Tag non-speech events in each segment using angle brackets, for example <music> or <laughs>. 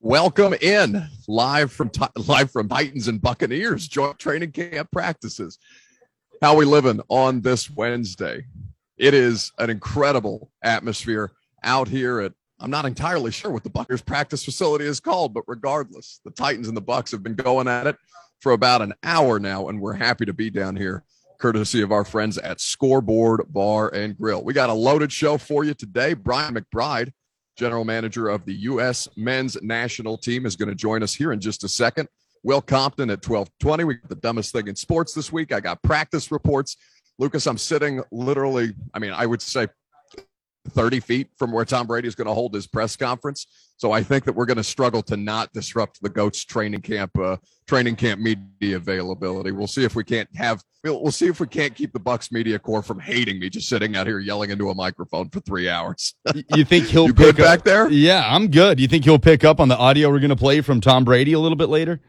Welcome in live from live from Titans and Buccaneers joint training camp practices. How we living on this Wednesday? It is an incredible atmosphere out here at I'm not entirely sure what the Buccaneers practice facility is called, but regardless, the Titans and the Bucks have been going at it for about an hour now, and we're happy to be down here, courtesy of our friends at Scoreboard Bar and Grill. We got a loaded show for you today. Brian McBride general manager of the U.S. men's national team, is going to join us here in just a second. Will Compton at 1220. We got the dumbest thing in sports this week. I got practice reports. Lucas, I'm sitting literally, I mean, I would say 30 feet from where Tom Brady is going to hold his press conference. So I think that we're going to struggle to not disrupt the goats training camp, uh, training camp media availability. We'll see if we can't have, we'll, we'll see if we can't keep the Bucks media corps from hating me just sitting out here yelling into a microphone for three hours. <laughs> you think he'll you pick up, back there? Yeah, I'm good. You think he'll pick up on the audio we're going to play from Tom Brady a little bit later?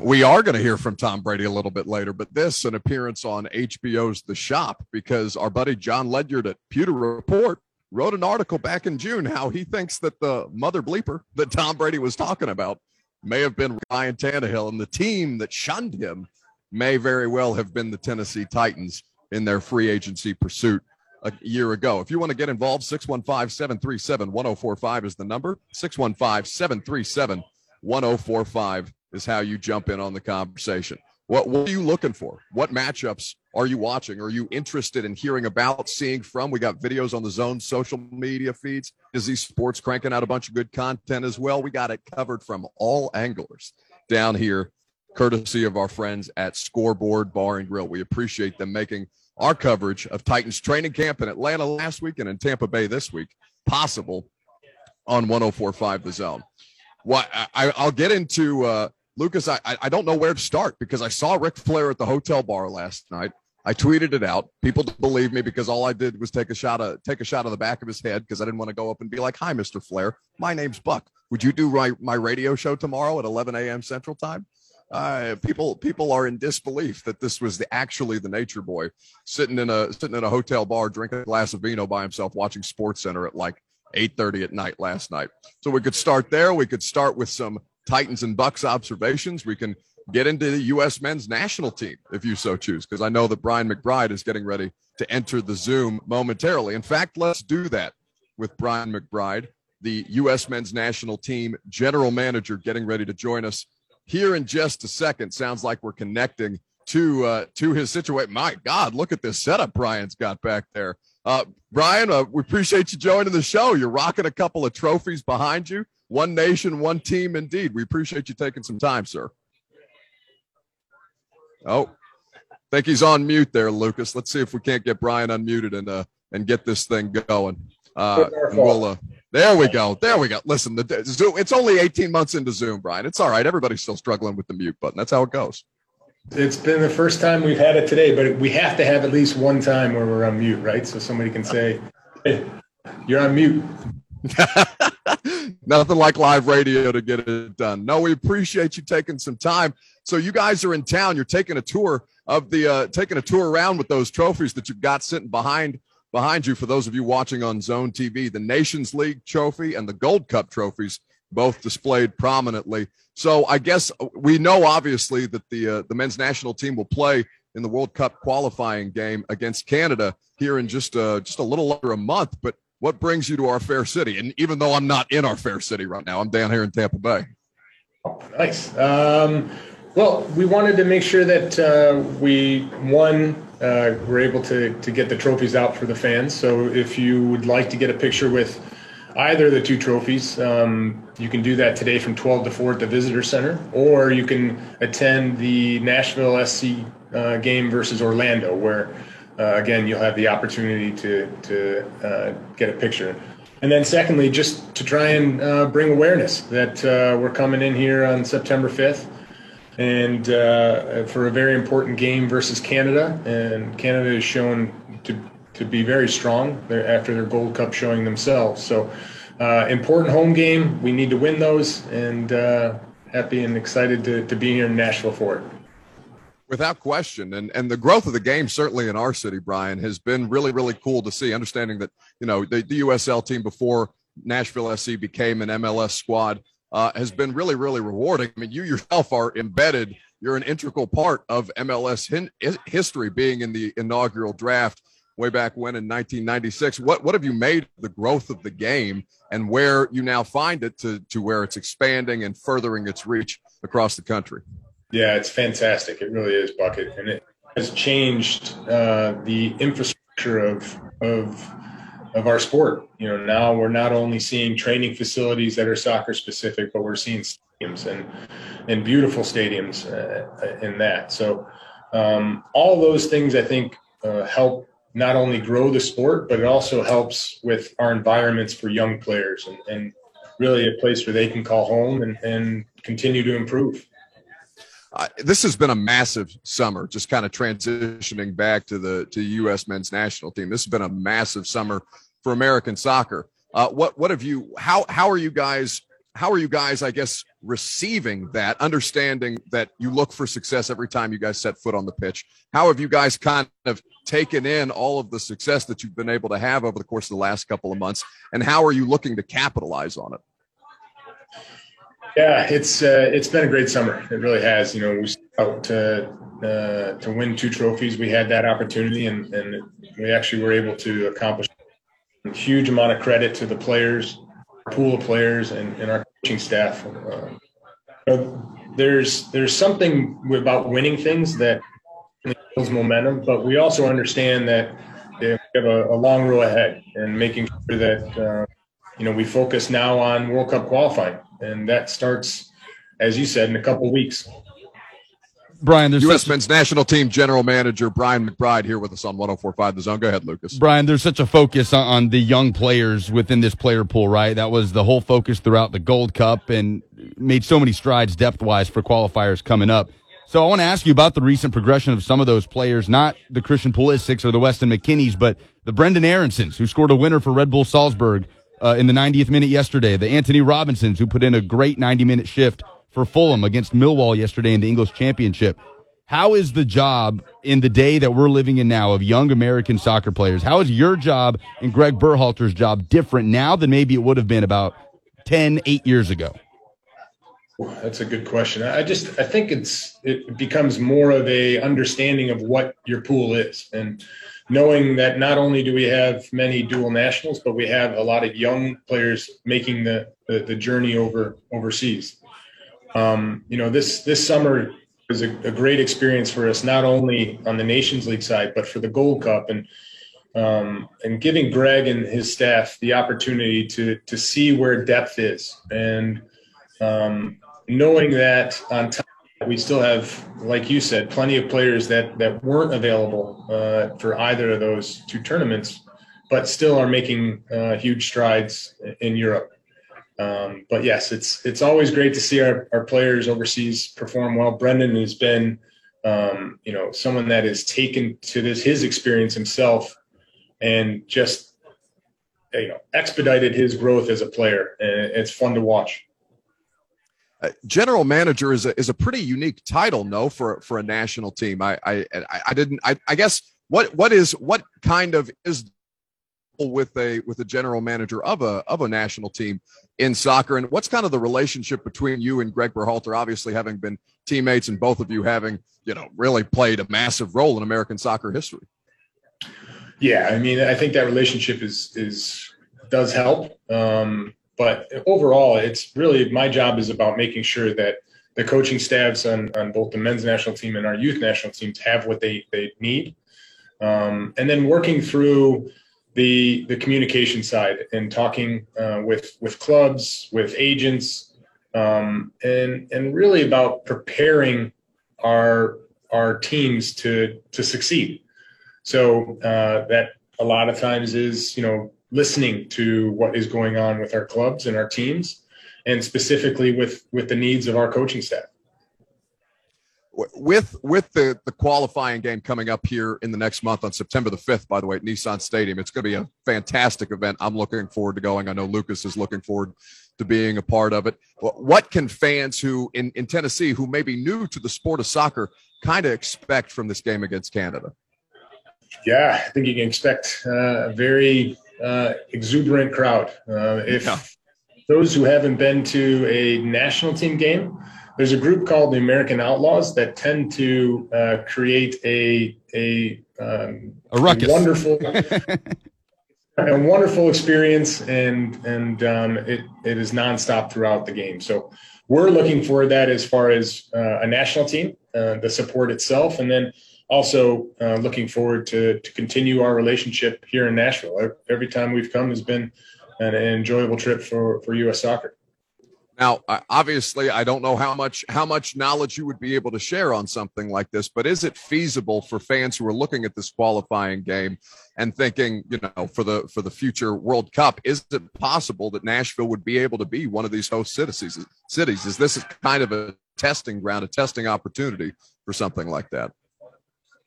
We are going to hear from Tom Brady a little bit later, but this an appearance on HBO's The Shop because our buddy Jon Ledyard at Pewter Report wrote an article back in June how he thinks that the mother bleeper that Tom Brady was talking about may have been Ryan Tannehill, and the team that shunned him may very well have been the Tennessee Titans in their free agency pursuit a year ago. If you want to get involved, 615 737 1045 is the number. 615 737 1045 is how you jump in on the conversation. What, what are you looking for? What matchups are you watching? Are you interested in hearing about, seeing from? We got videos on the zone social media feeds. Is these sports cranking out a bunch of good content as well? We got it covered from all anglers down here, courtesy of our friends at Scoreboard Bar and Grill. We appreciate them making our coverage of Titans training camp in Atlanta last week and in Tampa Bay this week possible on 1045 The Zone. What I, will get into uh, Lucas, I, I don't know where to start because I saw Ric Flair at the hotel bar last night. I tweeted it out. People believe me because all I did was take a shot of take a shot of the back of his head because I didn't want to go up and be like, "Hi, Mr. Flair. My name's Buck. Would you do my, my radio show tomorrow at 11 a.m. Central Time?" Uh, people people are in disbelief that this was the, actually the Nature Boy sitting in a sitting in a hotel bar drinking a glass of vino by himself, watching SportsCenter at like 8:30 at night last night. So we could start there. We could start with some Titans and Bucks observations. We can get into the U.S. men's national team if you so choose, because I know that Brian McBride is getting ready to enter the Zoom momentarily. In fact, let's do that with Brian McBride, the U.S. men's national team general manager, getting ready to join us here in just a second. Sounds like we're connecting to uh, to his situation. My God, look at this setup Brian's got back there. Uh, Brian, uh, we appreciate you joining the show. You're rocking a couple of trophies behind you. One nation, one team, indeed. We appreciate you taking some time, sir. Oh, I think he's on mute there, Lucas. Let's see if we can't get Brian unmuted and uh and get this thing going. Uh, and we'll uh, there we go, there we go. Listen, the Zoom. It's only 18 months into Zoom, Brian. It's all right. Everybody's still struggling with the mute button. That's how it goes. It's been the first time we've had it today, but we have to have at least one time where we're on mute, right? So somebody can say, "Hey, you're on mute." <laughs> Nothing like live radio to get it done. No, we appreciate you taking some time. So you guys are in town. You're taking a tour of the uh, taking a tour around with those trophies that you've got sitting behind behind you. For those of you watching on Zone TV, the Nations League trophy and the Gold Cup trophies both displayed prominently. So I guess we know obviously that the uh, the men's national team will play in the World Cup qualifying game against Canada here in just uh, just a little under a month. But what brings you to our fair city? And even though I'm not in our fair city right now, I'm down here in Tampa Bay. Nice. Um, well, we wanted to make sure that uh, we one uh, were able to to get the trophies out for the fans. So if you would like to get a picture with either of the two trophies, um, you can do that today from 12 to 4 at the visitor center, or you can attend the Nashville SC uh, game versus Orlando, where uh, again, you'll have the opportunity to, to uh, get a picture. And then, secondly, just to try and uh, bring awareness that we're coming in here on September 5th and uh, for a very important game versus Canada. And Canada is shown to, to be very strong after their Gold Cup showing themselves. So, uh, important home game. We need to win those, and happy and excited to, to be here in Nashville for it. Without question. And and the growth of the game, certainly in our city, Brian, has been really, really cool to see. Understanding that, you know, the, the USL team before Nashville SC became an MLS squad uh, has been really, really rewarding. I mean, you yourself are embedded. You're an integral part of MLS hin- history, being in the inaugural draft way back when in 1996. What what have you made the growth of the game and where you now find it to to where it's expanding and furthering its reach across the country? Yeah, it's fantastic. It really is, Bucket, and it has changed uh, the infrastructure of of of our sport. You know, now we're not only seeing training facilities that are soccer specific, but we're seeing stadiums and and beautiful stadiums uh, in that. So um, all those things I think uh, help not only grow the sport, but it also helps with our environments for young players and, and really a place where they can call home and, and continue to improve. Uh, this has been a massive summer, just kind of transitioning back to the to U.S. men's national team. This has been a massive summer for American soccer. Uh, what what have you? How how are you guys? How are you guys? I guess receiving that, understanding that you look for success every time you guys set foot on the pitch. How have you guys kind of taken in all of the success that you've been able to have over the course of the last couple of months, and how are you looking to capitalize on it? Yeah, it's uh, it's been a great summer. It really has. You know, we out to uh, to win two trophies. We had that opportunity, and and we actually were able to accomplish huge amount of credit to the players, pool of players, and, and our coaching staff. Uh, there's there's something about winning things that builds momentum, but we also understand that we have a, a long road ahead and making sure that uh, you know we focus now on World Cup qualifying, and that starts, as you said, in a couple weeks. Brian, there's U.S. such... men's national team general manager Brian McBride here with us on 104.5 The Zone. Go ahead, Lucas. Brian, there's such a focus on, on, the young players within this player pool, right? That was the whole focus throughout the Gold Cup and made so many strides depth wise for qualifiers coming up. So I want to ask you about the recent progression of some of those players, not the Christian Pulisics or the Weston McKennies, but the Brenden Aaronsons, who scored a winner for Red Bull Salzburg uh, in the 90th minute yesterday, the Antonee Robinsons, who put in a great 90 minute shift for Fulham against Millwall yesterday in the English Championship. How is the job in the day that we're living in now of young American soccer players? How is your job and Greg Berhalter's job different now than maybe it would have been about 10, 8 years ago? That's a good question. I just I think it's it becomes more of a understanding of what your pool is and knowing that not only do we have many dual nationals, but we have a lot of young players making the the, the journey over overseas. Um, you know, this this summer was a, a, great experience for us, not only on the Nations League side, but for the Gold Cup and um, and giving Greg and his staff the opportunity to to see where depth is and um, knowing that on top we still have, like you said, plenty of players that that weren't available uh, for either of those two tournaments, but still are making uh, huge strides in Europe. Um, but yes, it's it's always great to see our, our players overseas perform well. Brenden has been, um, you know, someone that has taken to this his experience himself and just you know expedited his growth as a player, and it's fun to watch. Uh, general manager is a is a pretty unique title, no, for for a national team. I I I didn't. I, I guess what what is what kind of is with a with a general manager of a of a national team in soccer, and what's kind of the relationship between you and Greg Berhalter? Obviously, having been teammates, and both of you having you know really played a massive role in American soccer history. Yeah, I mean, I think that relationship is is does help. Um, but overall, it's really my job is about making sure that the coaching staffs on, on both the men's national team and our youth national teams have what they, they need. Um, and then working through the the communication side and talking uh, with with clubs, with agents, um, and and really about preparing our our teams to to succeed. So uh, that a lot of times is you know listening to what is going on with our clubs and our teams and specifically with with the needs of our coaching staff with with the the qualifying game coming up here in the next month on September the 5th by the way at Nissan Stadium it's going to be a fantastic event I'm looking forward to going I know Lucas is looking forward to being a part of it what can fans who in in Tennessee who may be new to the sport of soccer kind of expect from this game against Canada yeah I think you can expect uh, a very uh, exuberant crowd. Uh, if yeah. those who haven't been to a national team game, there's a group called the American Outlaws that tend to uh, create a a, um, a, ruckus. wonderful <laughs> a wonderful experience, and and um, it it is nonstop throughout the game. So we're looking for that as far as uh, a national team, uh, the support itself, and then also uh, looking forward to to continue our relationship here in Nashville. Every time we've come has been an enjoyable trip for for U.S. Soccer. Now, obviously, I don't know how much how much knowledge you would be able to share on something like this, but is it feasible for fans who are looking at this qualifying game and thinking, you know, for the for the future World Cup, is it possible that Nashville would be able to be one of these host cities? Cities is this kind of a testing ground, a testing opportunity for something like that?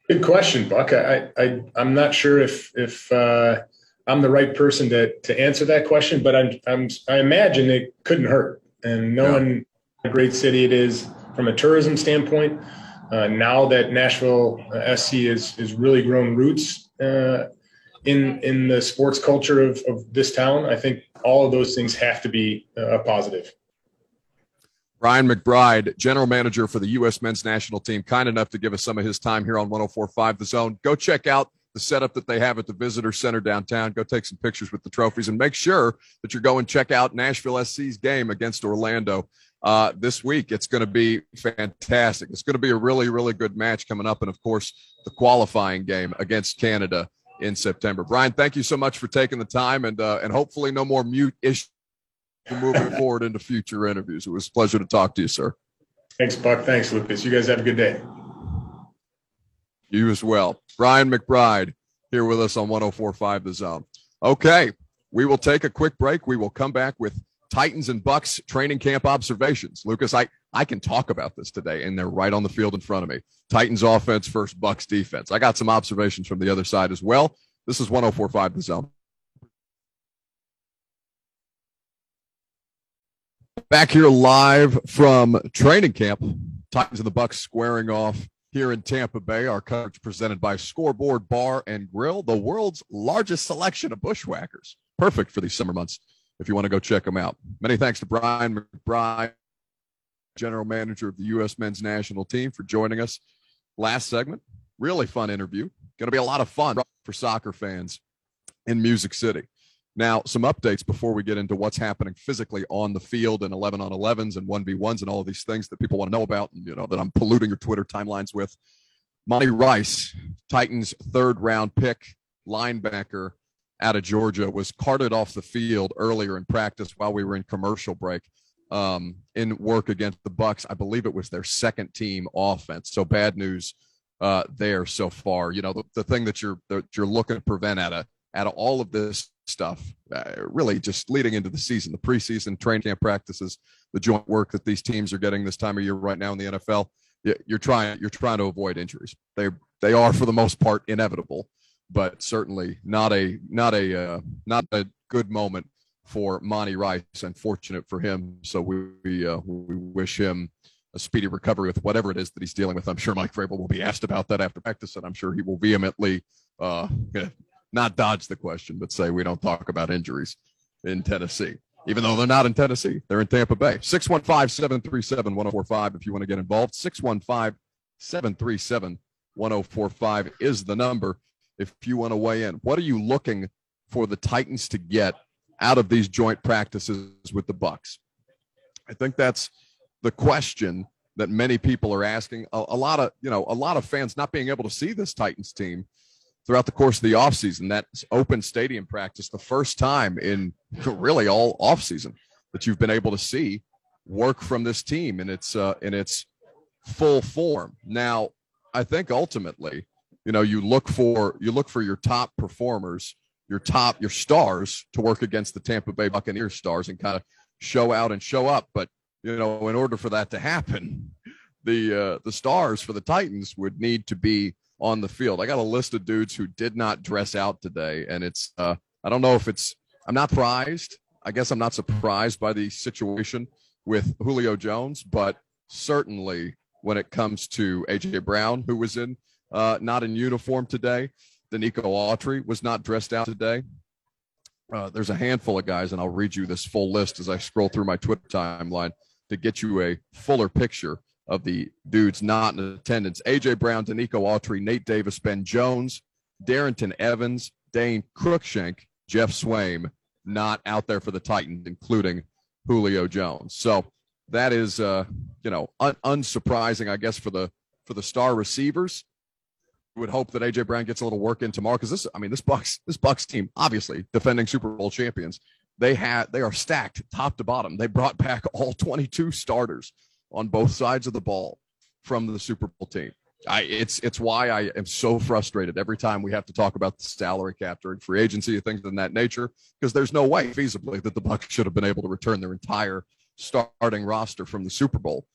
Good question, Buck. I, I I'm not sure if if uh, I'm the right person to to answer that question, but I'm I'm I imagine it couldn't hurt and knowing yeah. a great city it is from a tourism standpoint. Uh, now that Nashville uh, SC is is really grown roots uh, in in the sports culture of, of this town, I think all of those things have to be uh, a positive. Brian McBride, general manager for the U.S. men's national team, kind enough to give us some of his time here on 104.5 The Zone. Go check out the setup that they have at the visitor center downtown. Go take some pictures with the trophies and make sure that you're going check out Nashville SC's game against Orlando uh, this week. It's going to be fantastic. It's going to be a really, really good match coming up. And of course, the qualifying game against Canada in September. Brian, thank you so much for taking the time and, uh, and hopefully no more mute issues moving <laughs> forward into future interviews. It was a pleasure to talk to you, sir. Thanks, Buck. Thanks, Lucas. You guys have a good day. You as well. Brian McBride here with us on 1045 The Zone. Okay, we will take a quick break. We will come back with Titans and Bucks training camp observations. Lucas, I, I can talk about this today, and they're right on the field in front of me. Titans offense versus Bucks defense. I got some observations from the other side as well. This is 1045 The Zone. Back here live from training camp. Titans and the Bucks squaring off here in Tampa Bay. Our coverage presented by Scoreboard Bar and Grill, the world's largest selection of bushwhackers. Perfect for these summer months if you want to go check them out. Many thanks to Brian McBride, general manager of the U.S. men's national team, for joining us. Last segment, really fun interview. Going to be a lot of fun for soccer fans in Music City. Now, some updates before we get into what's happening physically on the field and 11 on 11s and 1v1s and all of these things that people want to know about and, you know, that I'm polluting your Twitter timelines with. Monty Rice, Titans' third round pick, linebacker out of Georgia, was carted off the field earlier in practice while we were in commercial break um, in work against the Bucks. I believe it was their second team offense. So bad news uh, there so far. You know, the, the thing that you're that you're looking to prevent out of out of all of this stuff, uh, really just leading into the season, the preseason training camp practices, the joint work that these teams are getting this time of year right now in the NFL. You're trying you're trying to avoid injuries. They they are for the most part inevitable, but certainly not a not a uh, not a good moment for Monty Rice. Unfortunate for him. So we we, uh, we wish him a speedy recovery with whatever it is that he's dealing with. I'm sure Mike Vrabel will be asked about that after practice, and I'm sure he will vehemently uh, not dodge the question, but say we don't talk about injuries in Tennessee, even though they're not in Tennessee. They're in Tampa Bay. 615 737 1045 if you want to get involved. 615 737 1045 is the number if you want to weigh in. What are you looking for the Titans to get out of these joint practices with the Bucks? I think that's the question that many people are asking. A, a, lot of, you know, a lot of fans not being able to see this Titans team throughout the course of the offseason. That's open stadium practice, the first time in really all offseason that you've been able to see work from this team in its uh, in its full form. Now, I think ultimately, you know, you look for you look for your top performers, your top your stars to work against the Tampa Bay Buccaneers stars and kind of show out and show up. But you know, in order for that to happen, <laughs> the uh, the stars for the Titans would need to be on the field. I got a list of dudes who did not dress out today, and it's uh, I don't know if it's I'm not surprised. I guess I'm not surprised by the situation with Julio Jones, but certainly when it comes to AJ Brown, who was in uh, not in uniform today, Denico Autry was not dressed out today. uh, there's a handful of guys, and I'll read you this full list as I scroll through my Twitter timeline to get you a fuller picture of the dudes not in attendance. AJ Brown, Denico Autry, Nate Davis, Ben Jones, Darrynton Evans, Dane Cruikshank, Geoff Swaim, not out there for the Titans, including Julio Jones. So that is, uh, you know, un- unsurprising, I guess, for the for the star receivers. We would hope that AJ Brown gets a little work in tomorrow because this, I mean, this Bucks this Bucks team, obviously defending Super Bowl champions, they had they are stacked top to bottom. They brought back all 22 starters on both sides of the ball from the Super Bowl team. I, it's it's why I am so frustrated every time we have to talk about the salary cap during free agency and things of that nature because there's no way feasibly that the Bucs should have been able to return their entire starting roster from the Super Bowl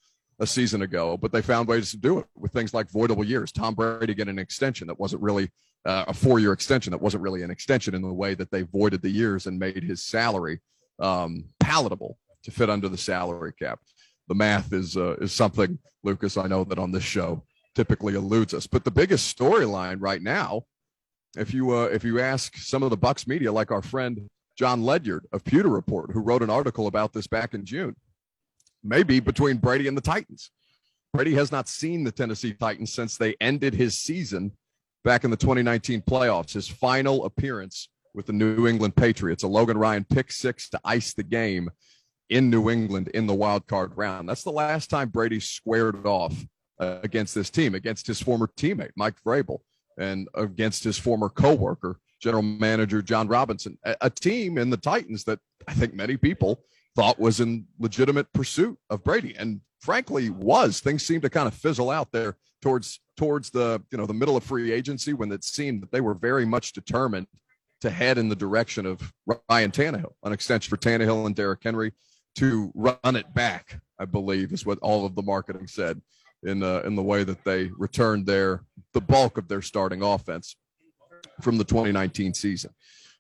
a season ago, but they found ways to do it with things like voidable years. Tom Brady getting an extension that wasn't really uh, a four-year extension that wasn't really an extension in the way that they voided the years and made his salary um, palatable to fit under the salary cap. The math is uh, is something, Lucas. I know that on this show typically eludes us, but the biggest storyline right now, if you uh, if you ask some of the Bucks media, like our friend Jon Ledyard of Pewter Report, who wrote an article about this back in June, maybe between Brady and the Titans. Brady has not seen the Tennessee Titans since they ended his season back in the 2019 playoffs, his final appearance with the New England Patriots, a Logan Ryan pick six to ice the game in New England in the wild card round. That's the last time Brady squared off uh, against this team, against his former teammate, Mike Vrabel, and against his former coworker, general manager Jon Robinson, a, a team in the Titans that I think many people thought was in legitimate pursuit of Brady, and frankly was. Things seemed to kind of fizzle out there towards towards the you know the middle of free agency when it seemed that they were very much determined to head in the direction of Ryan Tannehill, an extension for Tannehill and Derrick Henry to run it back. I believe is what all of the marketing said in uh, in the way that they returned their the bulk of their starting offense from the 2019 season.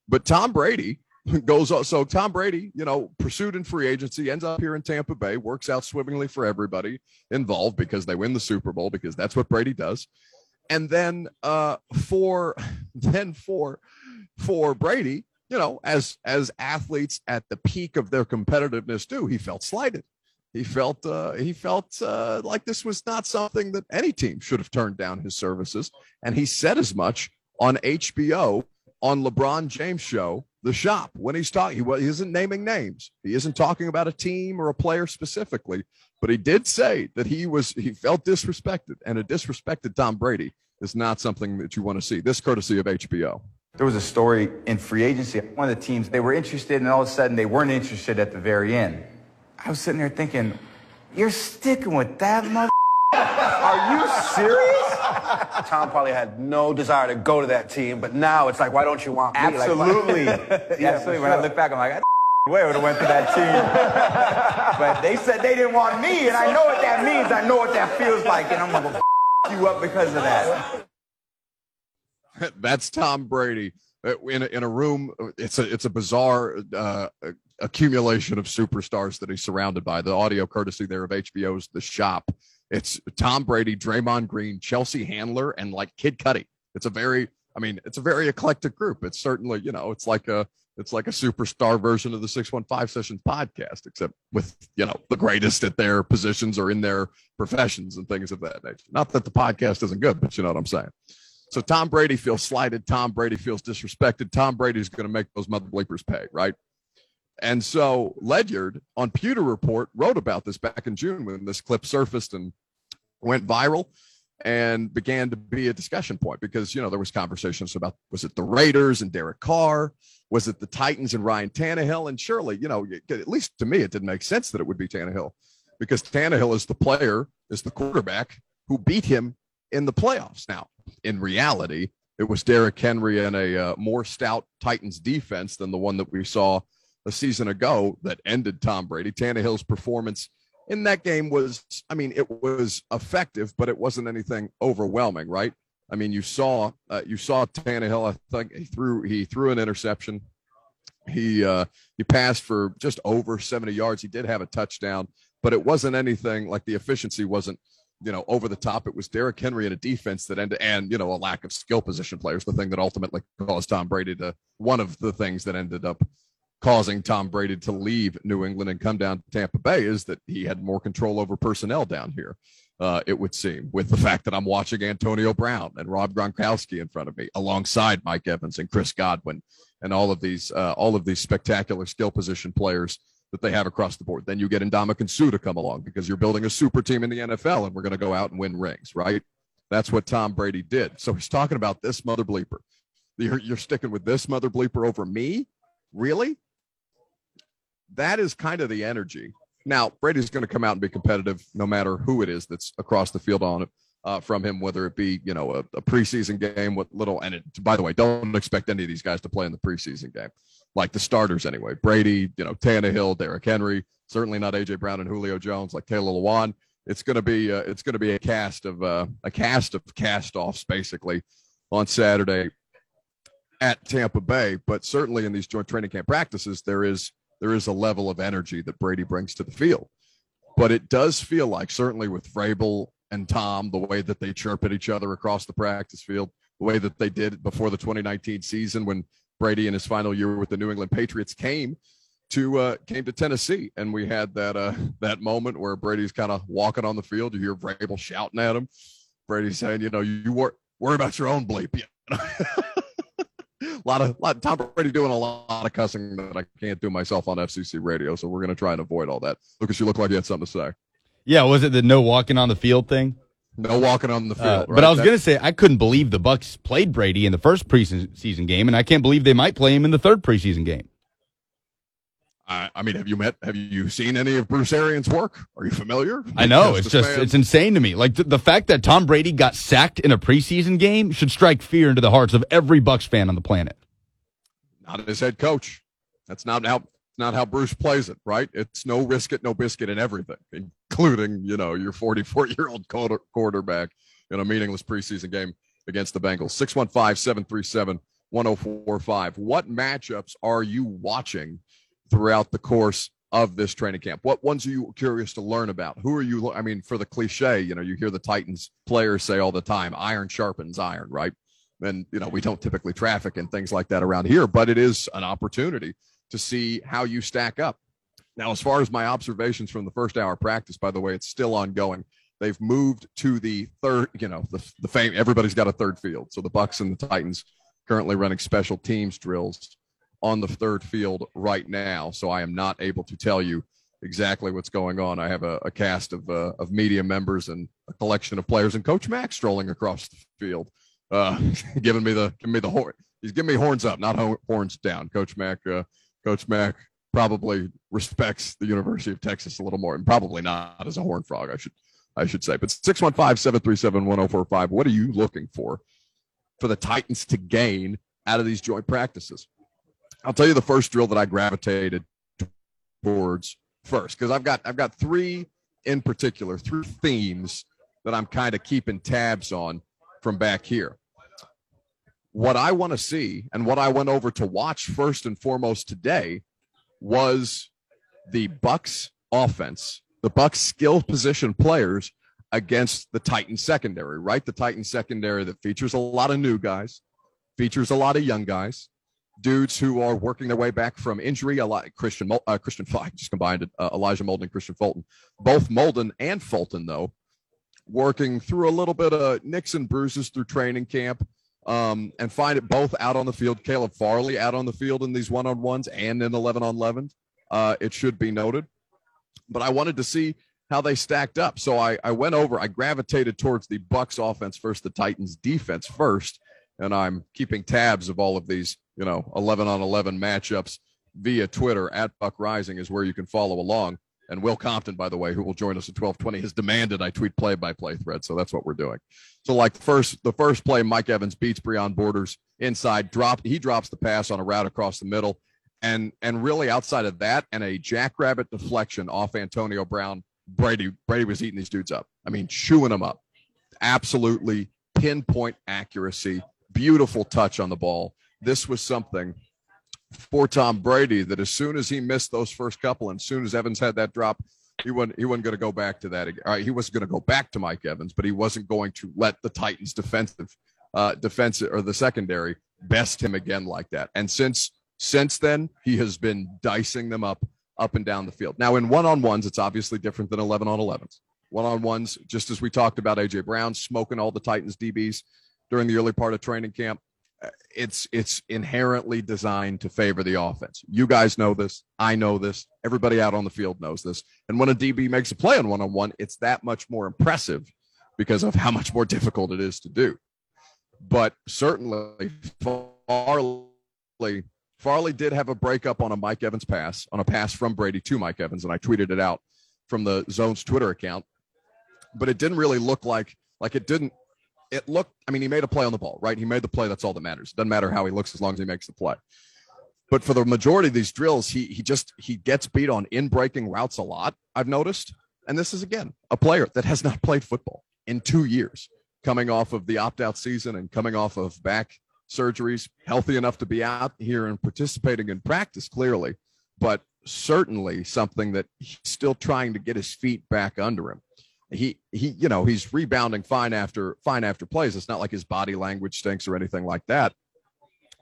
But Tom Brady <laughs> goes on. so Tom Brady, you know, pursued in free agency, ends up here in Tampa Bay, works out swimmingly for everybody involved because they win the Super Bowl because that's what Brady does. And then uh for <laughs> then for for Brady, you know, as as athletes at the peak of their competitiveness do, he felt slighted. He felt uh, he felt uh, like this was not something that any team should have turned down his services, and he said as much on HBO on LeBron James show the shop when he's talking. He, he isn't naming names. He isn't talking about a team or a player specifically, but he did say that he was he felt disrespected, and a disrespected Tom Brady is not something that you want to see. This courtesy of HBO. There was a story in free agency. One of the teams they were interested, and all of a sudden they weren't interested at the very end. I was sitting there thinking, "You're sticking with that mother." Are you serious? Tom probably had no desire to go to that team, but now it's like, why don't you want me? Absolutely. Like, <laughs> yeah, Absolutely. When I look back, I'm like, I <laughs> way would have went to that team. but they said they didn't want me, and I know what that means. I know what that feels like, and I'm gonna <laughs> you up because of that. <laughs> That's Tom Brady uh, in a, in a room. It's a it's a bizarre uh, accumulation of superstars that he's surrounded by. The audio courtesy there of HBO's The Shop. It's Tom Brady, Draymond Green, Chelsea Handler, and like Kid Cudi. It's a very, I mean, it's a very eclectic group. It's certainly, you know, it's like a it's like a superstar version of the 615 Sessions podcast, except with, you know, the greatest at their positions or in their professions and things of that nature. Not that the podcast isn't good, but you know what I'm saying. So Tom Brady feels slighted. Tom Brady feels disrespected. Tom Brady's going to make those mother bleepers pay, right? And so Ledyard on Pewter Report wrote about this back in June when this clip surfaced and went viral and began to be a discussion point because you know there was conversations about was it the Raiders and Derek Carr, was it the Titans and Ryan Tannehill, and surely you know at least to me it didn't make sense that it would be Tannehill because Tannehill is the player is the quarterback who beat him in the playoffs. Now in reality, it was Derrick Henry and a uh, more stout Titans defense than the one that we saw a season ago that ended Tom Brady. Tannehill's performance in that game was, I mean, it was effective, but it wasn't anything overwhelming, right? I mean, you saw uh, you saw Tannehill. I think he threw he threw an interception. He uh, he passed for just over 70 yards. He did have a touchdown, but it wasn't anything like the efficiency wasn't you know, over the top. It was Derrick Henry in a defense that ended, and you know, a lack of skill position players, the thing that ultimately caused Tom Brady to one of the things that ended up causing Tom Brady to leave New England and come down to Tampa Bay is that he had more control over personnel down here. Uh, it would seem, with the fact that I'm watching Antonio Brown and Rob Gronkowski in front of me, alongside Mike Evans and Chris Godwin, and all of these, uh, all of these spectacular skill position players that they have across the board. Then you get Ndamukong Suh to come along because you're building a super team in the NFL and we're going to go out and win rings, right? That's what Tom Brady did. So he's talking about this mother bleeper. You're, you're sticking with this mother bleeper over me? Really? That is kind of the energy. Now, Brady's going to come out and be competitive no matter who it is that's across the field on it. Uh, from him, whether it be you know a, a preseason game with little and it, by the way, don't expect any of these guys to play in the preseason game like the starters anyway. Brady, you know, Tannehill, Derrick Henry, certainly not AJ Brown and Julio Jones, like Taylor Lewan. It's going to be uh, it's going to be a cast of uh, a cast of cast offs basically on Saturday at Tampa Bay. But certainly in these joint training camp practices, there is there is a level of energy that Brady brings to the field. But it does feel like certainly with Vrabel and Tom, the way that they chirp at each other across the practice field, the way that they did before the 2019 season when Brady in his final year with the New England Patriots came to uh, came to Tennessee, and we had that uh, that moment where Brady's kind of walking on the field. You hear Vrabel shouting at him. Brady saying, "You know, you wor- worry about your own bleep." a lot of lot, Tom Brady doing a lot of cussing that I can't do myself on FCC radio, so we're going to try and avoid all that. Lucas, you look like you had something to say. Yeah, was it the no walking on the field thing? No walking on the field. Uh, right? But I was going to say I couldn't believe the Bucks played Brady in the first preseason game, and I can't believe they might play him in the third preseason game. I, I mean, have you met? Have you seen any of Bruce Arians' work? Are you familiar? I know it's just it's insane to me. Like the, the fact that Tom Brady got sacked in a preseason game should strike fear into the hearts of every Bucks fan on the planet. Not his head coach. That's not how not how Bruce plays it, right? It's no risk it, no biscuit in everything, including, you know, your 44 year old quarterback in a meaningless preseason game against the Bengals. 615 737 1045. What matchups are you watching throughout the course of this training camp? What ones are you curious to learn about? Who are you? I mean, for the cliche, you know, you hear the Titans players say all the time, iron sharpens iron, right? And, you know, we don't typically traffic and things like that around here, but it is an opportunity to see how you stack up. Now, as far as my observations from the first hour practice, by the way, it's still ongoing. They've moved to the third, you know, the, the fame, everybody's got a third field. So the Bucks and the Titans currently running special teams drills on the third field right now. So I am not able to tell you exactly what's going on. I have a, a cast of, uh, of media members and a collection of players and Coach Mack strolling across the field, uh, <laughs> giving me the, giving me the horn. He's giving me horns up, not horns down. Coach Mack, uh, Coach Mack probably respects the University of Texas a little more, and probably not as a horn frog, I should I should say. But 615-737-1045, what are you looking for for the Titans to gain out of these joint practices? I'll tell you the first drill that I gravitated towards first, because I've got I've got three in particular, three themes that I'm kind of keeping tabs on from back here what I want to see and what I went over to watch first and foremost today was the Bucks offense, the Bucks skill position players against the Titan secondary, right? The Titan secondary that features a lot of new guys, features a lot of young guys, dudes who are working their way back from injury. A lot Christian uh, Christian <laughs> I just combined uh, Elijah Molden, Kristian Fulton, both Molden and Fulton though, working through a little bit of nicks and bruises through training camp um, and find it both out on the field. Caleb Farley out on the field in these one on ones and in 11 on 11. Uh, it should be noted. But I wanted to see how they stacked up. So I, I went over, I gravitated towards the Bucks offense first, the Titans defense first. And I'm keeping tabs of all of these, you know, 11 on 11 matchups via Twitter at Buck Reising is where you can follow along. And Will Compton, by the way, who will join us at 1220, has demanded I tweet play by play thread. So that's what we're doing. So like first the first play, Mike Evans beats Breon Borders inside, drop he drops the pass on a route across the middle. And and really outside of that and a jackrabbit deflection off Antonio Brown, Brady Brady was eating these dudes up. I mean, chewing them up. Absolutely pinpoint accuracy, beautiful touch on the ball. This was something for Tom Brady that as soon as he missed those first couple, and as soon as Evans had that drop he wasn't he wasn't going to go back to that. Right, he wasn't going to go back to Mike Evans, but he wasn't going to let the Titans defensive uh, defensive or the secondary best him again like that. And since since then, he has been dicing them up up and down the field. Now, in one on ones, it's obviously different than 11 on 11s. One on ones, just as we talked about AJ Brown smoking all the Titans DBs during the early part of training camp, uh, it's it's inherently designed to favor the offense. You guys know this. I know this. Everybody out on the field knows this. And when a DB makes a play on one on one, it's that much more impressive because of how much more difficult it is to do. But certainly, Farley Farley did have a breakup on a Mike Evans pass, on a pass from Brady to Mike Evans, and I tweeted it out from the Zone's Twitter account. But it didn't really look like like it didn't. It looked. I mean, he made a play on the ball, right? He made the play. That's all that matters. Doesn't matter how he looks as long as he makes the play. But for the majority of these drills, he he just he gets beat on in breaking routes a lot. I've noticed, and this is again a player that has not played football in two years, coming off of the opt out season and coming off of back surgeries, healthy enough to be out here and participating in practice, clearly, but certainly something that he's still trying to get his feet back under him. He he, you know, he's rebounding fine after fine after plays. It's not like his body language stinks or anything like that.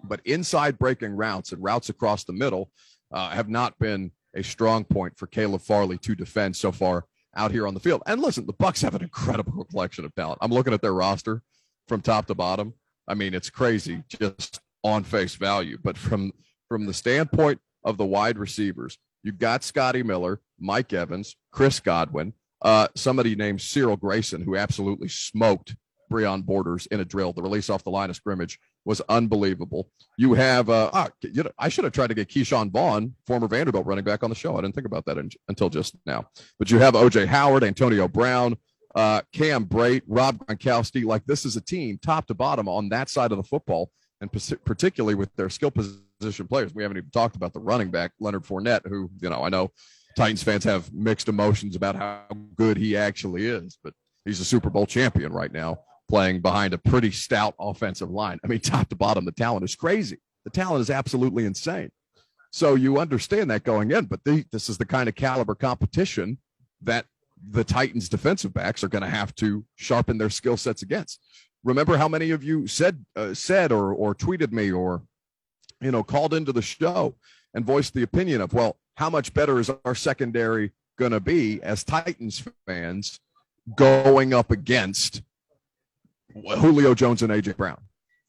But inside breaking routes and routes across the middle uh, have not been a strong point for Caleb Farley to defend so far out here on the field. And listen, the Bucks have an incredible <laughs> collection of talent. I'm looking at their roster from top to bottom. I mean, it's crazy just on face value. But from from the standpoint of the wide receivers, you've got Scotty Miller, Mike Evans, Chris Godwin, uh, somebody named Cyril Grayson, who absolutely smoked Breon Borders in a drill. The release off the line of scrimmage was unbelievable. You have, uh, ah, you know, I should have tried to get Ke'Shawn Vaughn, former Vanderbilt running back, on the show. I didn't think about that in, until just now. But you have OJ Howard, Antonio Brown, uh, Cam Brate, Rob Gronkowski. Like this is a team top to bottom on that side of the football, and particularly with their skill position players. We haven't even talked about the running back Leonard Fournette, who you know I know Titans fans have mixed emotions about how good he actually is, but he's a Super Bowl champion right now, playing behind a pretty stout offensive line. I mean, <laughs> top to bottom, the talent is crazy. The talent is absolutely insane. So you understand that going in, but the, this is the kind of caliber competition that the Titans defensive backs are going to have to sharpen their skill sets against. Remember how many of you said uh, said or or tweeted me or you know called into the show and voiced the opinion of well how much better is our secondary going to be as Titans fans going up against Julio Jones and AJ Brown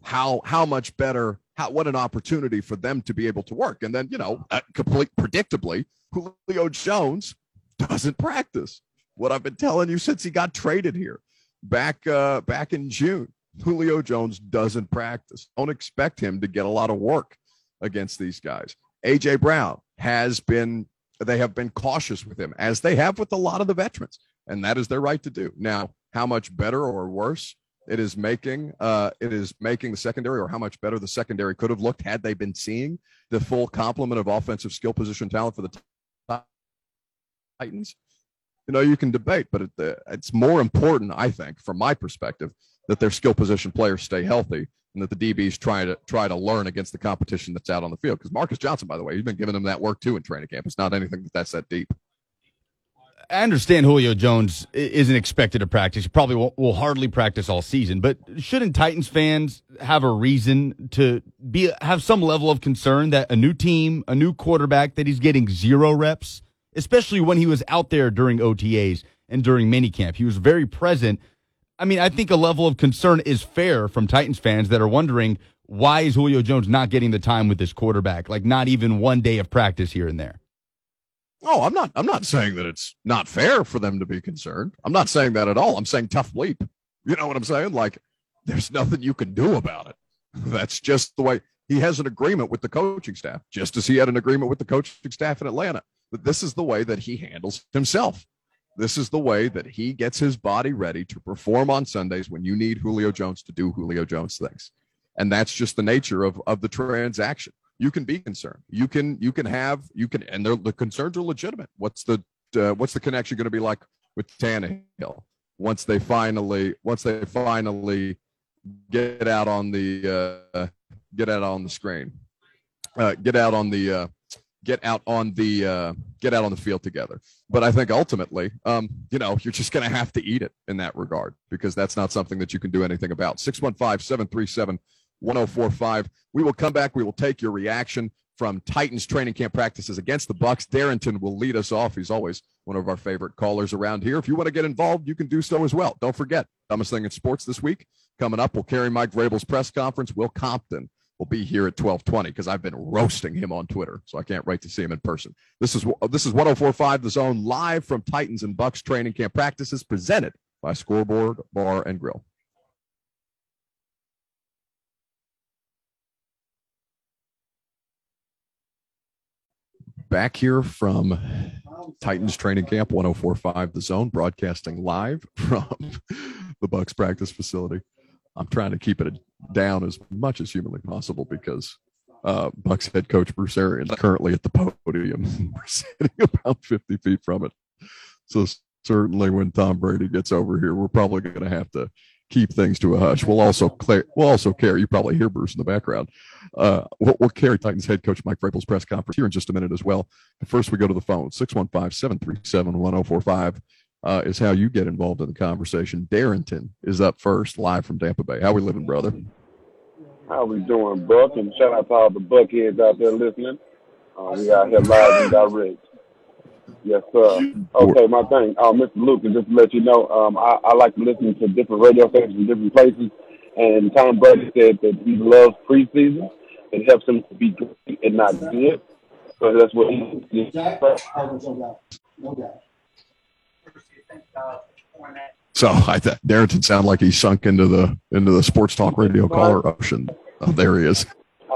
how how much better how what an opportunity for them to be able to work and then you know uh, complete predictably Julio Jones doesn't practice what I've been telling you since he got traded here back uh, back in June. Julio Jones doesn't practice. Don't expect him to get a lot of work against these guys. AJ Brown has been they have been cautious with him as they have with a lot of the veterans and that is their right to do. Now, how much better or worse it is making uh, it is making the secondary or how much better the secondary could have looked had they been seeing the full complement of offensive skill position talent for the Titans you know, you can debate, but it, uh, it's more important, I think, from my perspective, that their skill position players stay healthy and that the DBs try to try to learn against the competition that's out on the field. Because Marcus Johnson, by the way, he's been giving them that work too in training camp. It's not anything that's that deep. I understand Julio Jones isn't expected to practice. He probably will, will, hardly practice all season. But shouldn't Titans fans have a reason to be have some level of concern that a new team, a new quarterback, that he's getting zero reps? especially when he was out there during OTAs and during minicamp. He was very present. I mean, I think a level of concern is fair from Titans fans that are wondering why is Julio Jones not getting the time with this quarterback? Like not even one day of practice here and there. Oh, I'm not I'm not saying that it's not fair for them to be concerned. I'm not saying that at all. I'm saying tough bleep. You know what I'm saying? Like there's nothing you can do about it. That's just the way he has an agreement with the coaching staff, just as he had an agreement with the coaching staff in Atlanta that this is the way that he handles himself. This is the way that he gets his body ready to perform on Sundays when you need Julio Jones to do Julio Jones things. And that's just the nature of, of the transaction. You can be concerned. You can you can have you can and the concerns are legitimate. What's the uh, what's the connection going to be like with Tannehill once they finally once they finally get out on the uh, get out on the screen, uh, get out on the uh, get out on the uh, get out on the field together. But I think ultimately, um, you know, you're just going to have to eat it in that regard because that's not something that you can do anything about. 615 737 1045. We will come back. We will take your reaction from Titans training camp practices against the Bucks. Darrington will lead us off. He's always one of our favorite callers around here. If you want to get involved, you can do so as well. Don't forget, dumbest thing in sports this week coming up. We'll carry Mike Vrabel's press conference. Will Compton will be here at 1220 because I've been roasting him on Twitter, so I can't wait to see him in person. This is this is 1045 The Zone live from Titans and Bucks training camp practices presented by Scoreboard Bar and Grill. Back here from Titans training camp 1045 The Zone broadcasting live <laughs> from the Bucks practice facility. I'm trying to keep it down as much as humanly possible because uh, Bucks head coach Bruce Arians currently at the podium. <laughs> We're sitting about 50 feet from it. So certainly when Tom Brady gets over here, we're probably going to have to keep things to a hush. We'll also clear, we'll also carry. You probably hear Bruce in the background. Uh, we'll, we'll, carry Titans head coach Mike Vrabel's press conference here in just a minute as well. But first, we go to the phone 615-737-1045 uh, is how you get involved in the conversation. Darrington is up first, live from Tampa Bay. How we living, brother? How we doing, Buck? And shout out to all the Buckheads out there listening. Uh, we out here live and direct. Yes, sir. Okay, my thing, uh, Mr. Lucas, just to let you know, um, I, I like to listen to different radio stations in different places. And Tom Brady said that he loves preseason. It helps him to be good and not good. So that's what he. No doubt. So I thought Darrington sounded like he sunk into the into the sports talk radio caller option. Oh, there he is.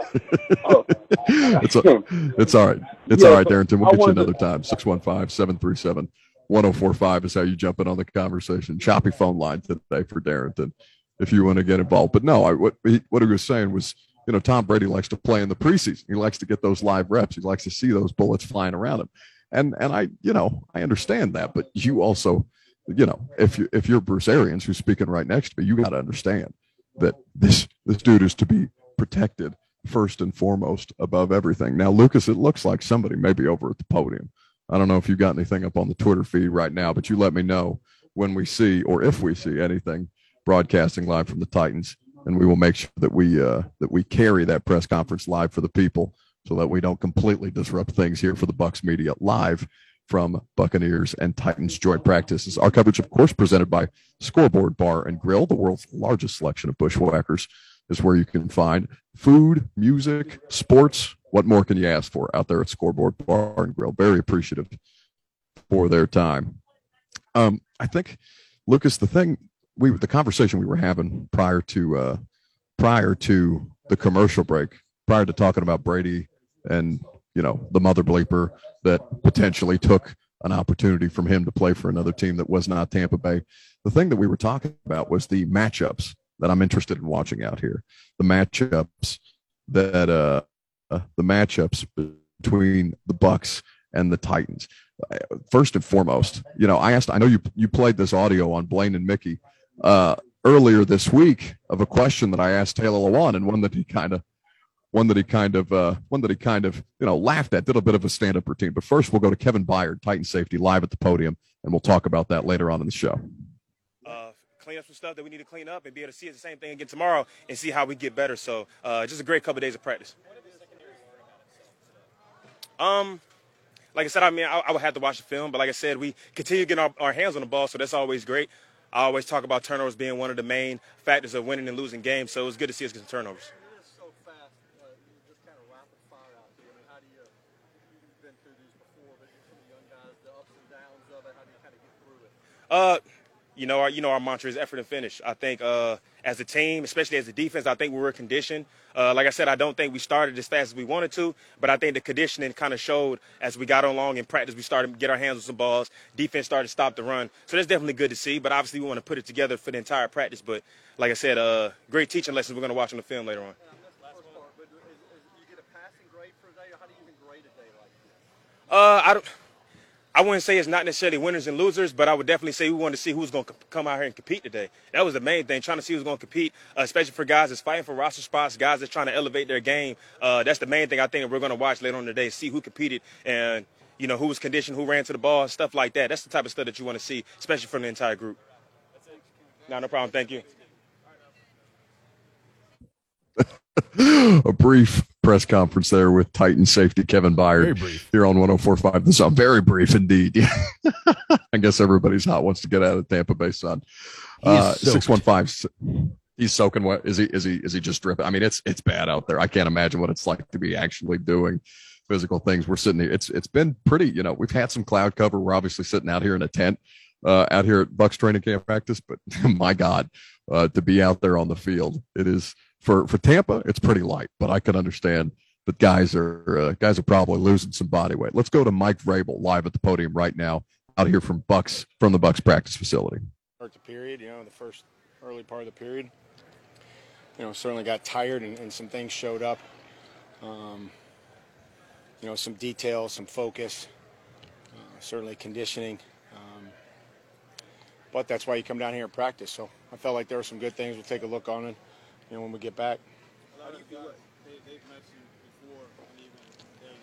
<laughs> it's, a, it's all right. It's yeah, all right, Darrington. We'll get you another time. 615-737-1045 is how you jump in on the conversation. Choppy phone line today for Darrington if you want to get involved. But no, I, what he, what he was saying was, you know, Tom Brady likes to play in the preseason. He likes to get those live reps. He likes to see those bullets flying around him. And and I, you know, I understand that, but you also, you know, if you if you're Bruce Arians who's speaking right next to me, you got to understand that this this dude is to be protected first and foremost above everything. Now, Lucas, it looks like somebody may be over at the podium. I don't know if you got anything up on the Twitter feed right now, but you let me know when we see or if we see anything broadcasting live from the Titans, and we will make sure that we uh, that we carry that press conference live for the people so that we don't completely disrupt things here for the Bucks media live from Buccaneers and Titans joint practices. Our coverage, of course, presented by Scoreboard Bar and Grill, the world's largest selection of bushwhackers, is where you can find food, music, sports. What more can you ask for out there at Scoreboard Bar and Grill? Very appreciative for their time. Um, I think, Lucas, the thing we the conversation we were having prior to uh, prior to the commercial break, prior to talking about Brady and you know the mother bleeper that potentially took an opportunity from him to play for another team that was not Tampa Bay. The thing that we were talking about was the matchups that I'm interested in watching out here. The matchups that uh, uh the matchups between the Bucks and the Titans. First and foremost, you know, I asked. I know you you played this audio on Blaine and Mickey uh, earlier this week of a question that I asked Taylor Lewan, and one that he kind of one that he kind of uh, one that he kind of you know laughed at, did a bit of a stand up routine. But first, we'll go to Kevin Byard, Titan safety, live at the podium, and we'll talk about that later on in the show. Uh, clean up some stuff that we need to clean up and be able to see the same thing again tomorrow and see how we get better. So uh, just a great couple of days of practice. Um, like I said, I mean, I, I, would have to watch the film, but like I said, we continue getting our, our hands on the ball, so that's always great. I always talk about turnovers being one of the main factors of winning and losing games, so it was good to see us get some turnovers. Uh, you know, our, you know, our mantra is effort and finish. I think uh, as a team, especially as a defense, I think we were conditioned. Uh, like I said, I don't think we started as fast as we wanted to, but I think the conditioning kind of showed as we got along in practice. We started to get our hands on some balls. Defense started to stop the run, so that's definitely good to see. But obviously, we want to put it together for the entire practice. But like I said, uh, great teaching lessons we're going to watch on the film later on. Uh, I don't. I wouldn't say it's not necessarily winners and losers, but I would definitely say we wanted to see who's going to come out here and compete today. That was the main thing, trying to see who's going to compete, uh, especially for guys that's fighting for roster spots, guys that's trying to elevate their game. Uh, that's the main thing I think we're going to watch later on today, see who competed and you know who was conditioned, who ran to the ball, stuff like that. That's the type of stuff that you want to see, especially from the entire group. No, no problem. Thank you. <laughs> a brief press conference there with Titan safety Kevin Byard here on 1045 The Zone. Very brief indeed. <laughs> <laughs> I guess everybody's hot wants to get out of Tampa Bay Sun. Uh, 615. He's soaking wet. Is he, is he, is he just dripping? I mean, it's, it's bad out there. I can't imagine what it's like to be actually doing physical things. We're sitting here. It's, it's been pretty, you know, we've had some cloud cover. We're obviously sitting out here in a tent, uh, out here at Bucks training camp practice, but <laughs> my God, uh, to be out there on the field, it is, for for Tampa, it's pretty light, but I can understand that guys are uh, guys are probably losing some body weight. Let's go to Mike Vrabel live at the podium right now, out here from Bucks from the Bucks practice facility. Start the period, you know, the first early part of the period, you know, certainly got tired and, and some things showed up. Um, you know, some details, some focus, uh, certainly conditioning. Um, but that's why you come down here and practice. So I felt like there were some good things. We'll take a look on it you know, when we get back. Do you feel they, they've mentioned before, and even you know,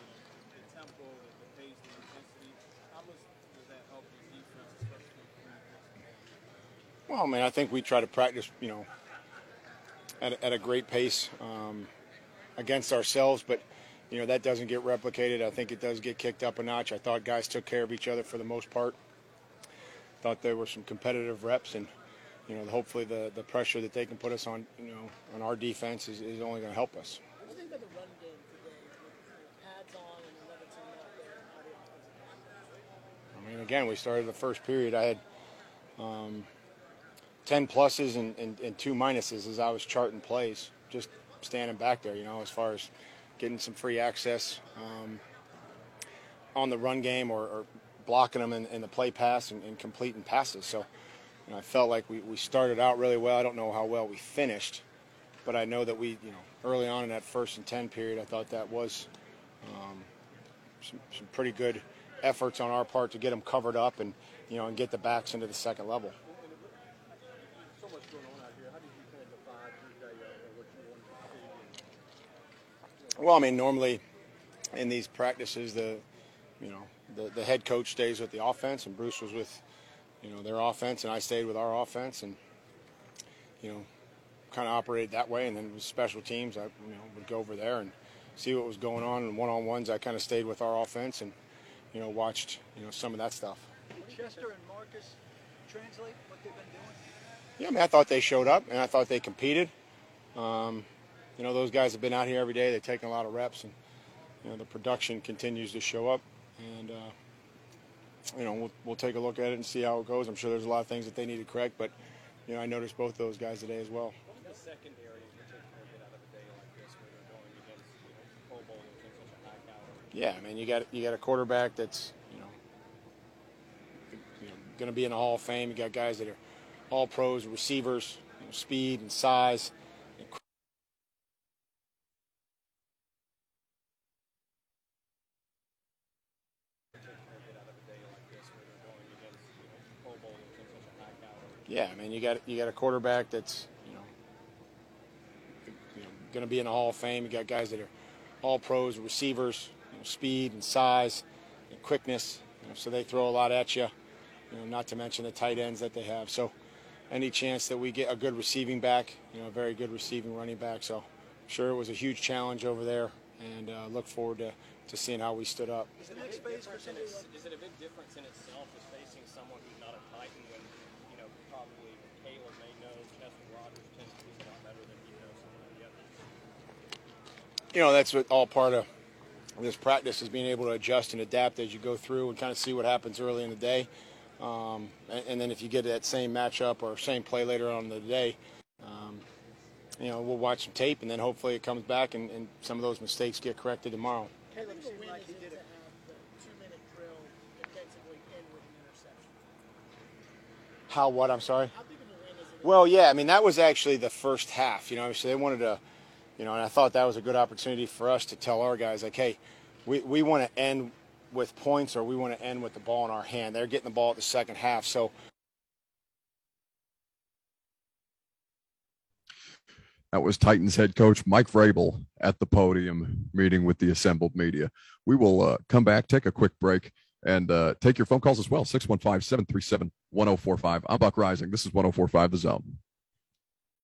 the tempo, the, pace, the intensity. How much does that help your defense, especially? Well, I mean, I think we try to practice, you know, at, at a great pace um, against ourselves, but you know that doesn't get replicated. I think it does get kicked up a notch. I thought guys took care of each other for the most part. Thought there were some competitive reps and you know, hopefully the, the pressure that they can put us on, you know, on our defense is, is only going to help us. What do you think about the run game today pads on and another team out there? I mean, again, we started the first period. I had um, 10 pluses and, and, and, two minuses as I was charting plays, just standing back there, you know, as far as getting some free access um, on the run game or, or blocking them in, in, the play pass and, and completing passes. So, I felt like we, we started out really well. I don't know how well we finished, but I know that we, you know, early on in that first and 10 period, I thought that was um, some, some pretty good efforts on our part to get them covered up and, you know, and get the backs into the second level. Well, I mean, normally in these practices, the you know the, the head coach stays with the offense, and Bruce was with you know, their offense, and I stayed with our offense, and you know, kind of operated that way. And then with special teams, I you know would go over there and see what was going on. And one on ones, I kind of stayed with our offense and you know watched you know some of that stuff. Chester and Marcus translate what they've been doing. Yeah, I mean, I thought they showed up, and I thought they competed. Um, you know, those guys have been out here every day. They've taken a lot of reps, and you know the production continues to show up. And uh, you know, we'll, we'll take a look at it and see how it goes. I'm sure there's a lot of things that they need to correct, but, you know, I noticed both those guys today as well. Yeah, I mean, you got you got a quarterback that's you know, you know going to be in the Hall of Fame. You got guys that are all pros, receivers, you know, speed and size. Yeah, I mean, you got you got a quarterback that's you know, you know going to be in the Hall of Fame. You got guys that are all pros, receivers, you know, speed and size and quickness. You know, so they throw a lot at you. You know, not to mention the tight ends that they have. So, any chance that we get a good receiving back, you know, a very good receiving running back. So, sure, it was a huge challenge over there, and uh, look forward to, to seeing how we stood up. Is it, is it a big difference in itself as facing someone who's not a Titan when probably Caleb may know Chester Rogers tends to be a lot better than he knows some of the others. You know, that's what all part of this practice is being able to adjust and adapt as you go through and kind of see what happens early in the day. Um, and, and, then if you get that same matchup or same play later on in the day, um, you know, we'll watch some tape and then hopefully it comes back and, and some of those mistakes get corrected tomorrow. Caleb seemed like he did it. How what? I'm sorry. Well, yeah. I mean, that was actually the first half. You know, so they wanted to, you know, and I thought that was a good opportunity for us to tell our guys, like, hey, we, we want to end with points or we want to end with the ball in our hand. They're getting the ball at the second half, so That was Titans head coach Mike Vrabel at the podium meeting with the assembled media. We will uh, come back, take a quick break, and uh, take your phone calls as well 615 737 1045. I'm Buck Reising. This is 1045 The Zone.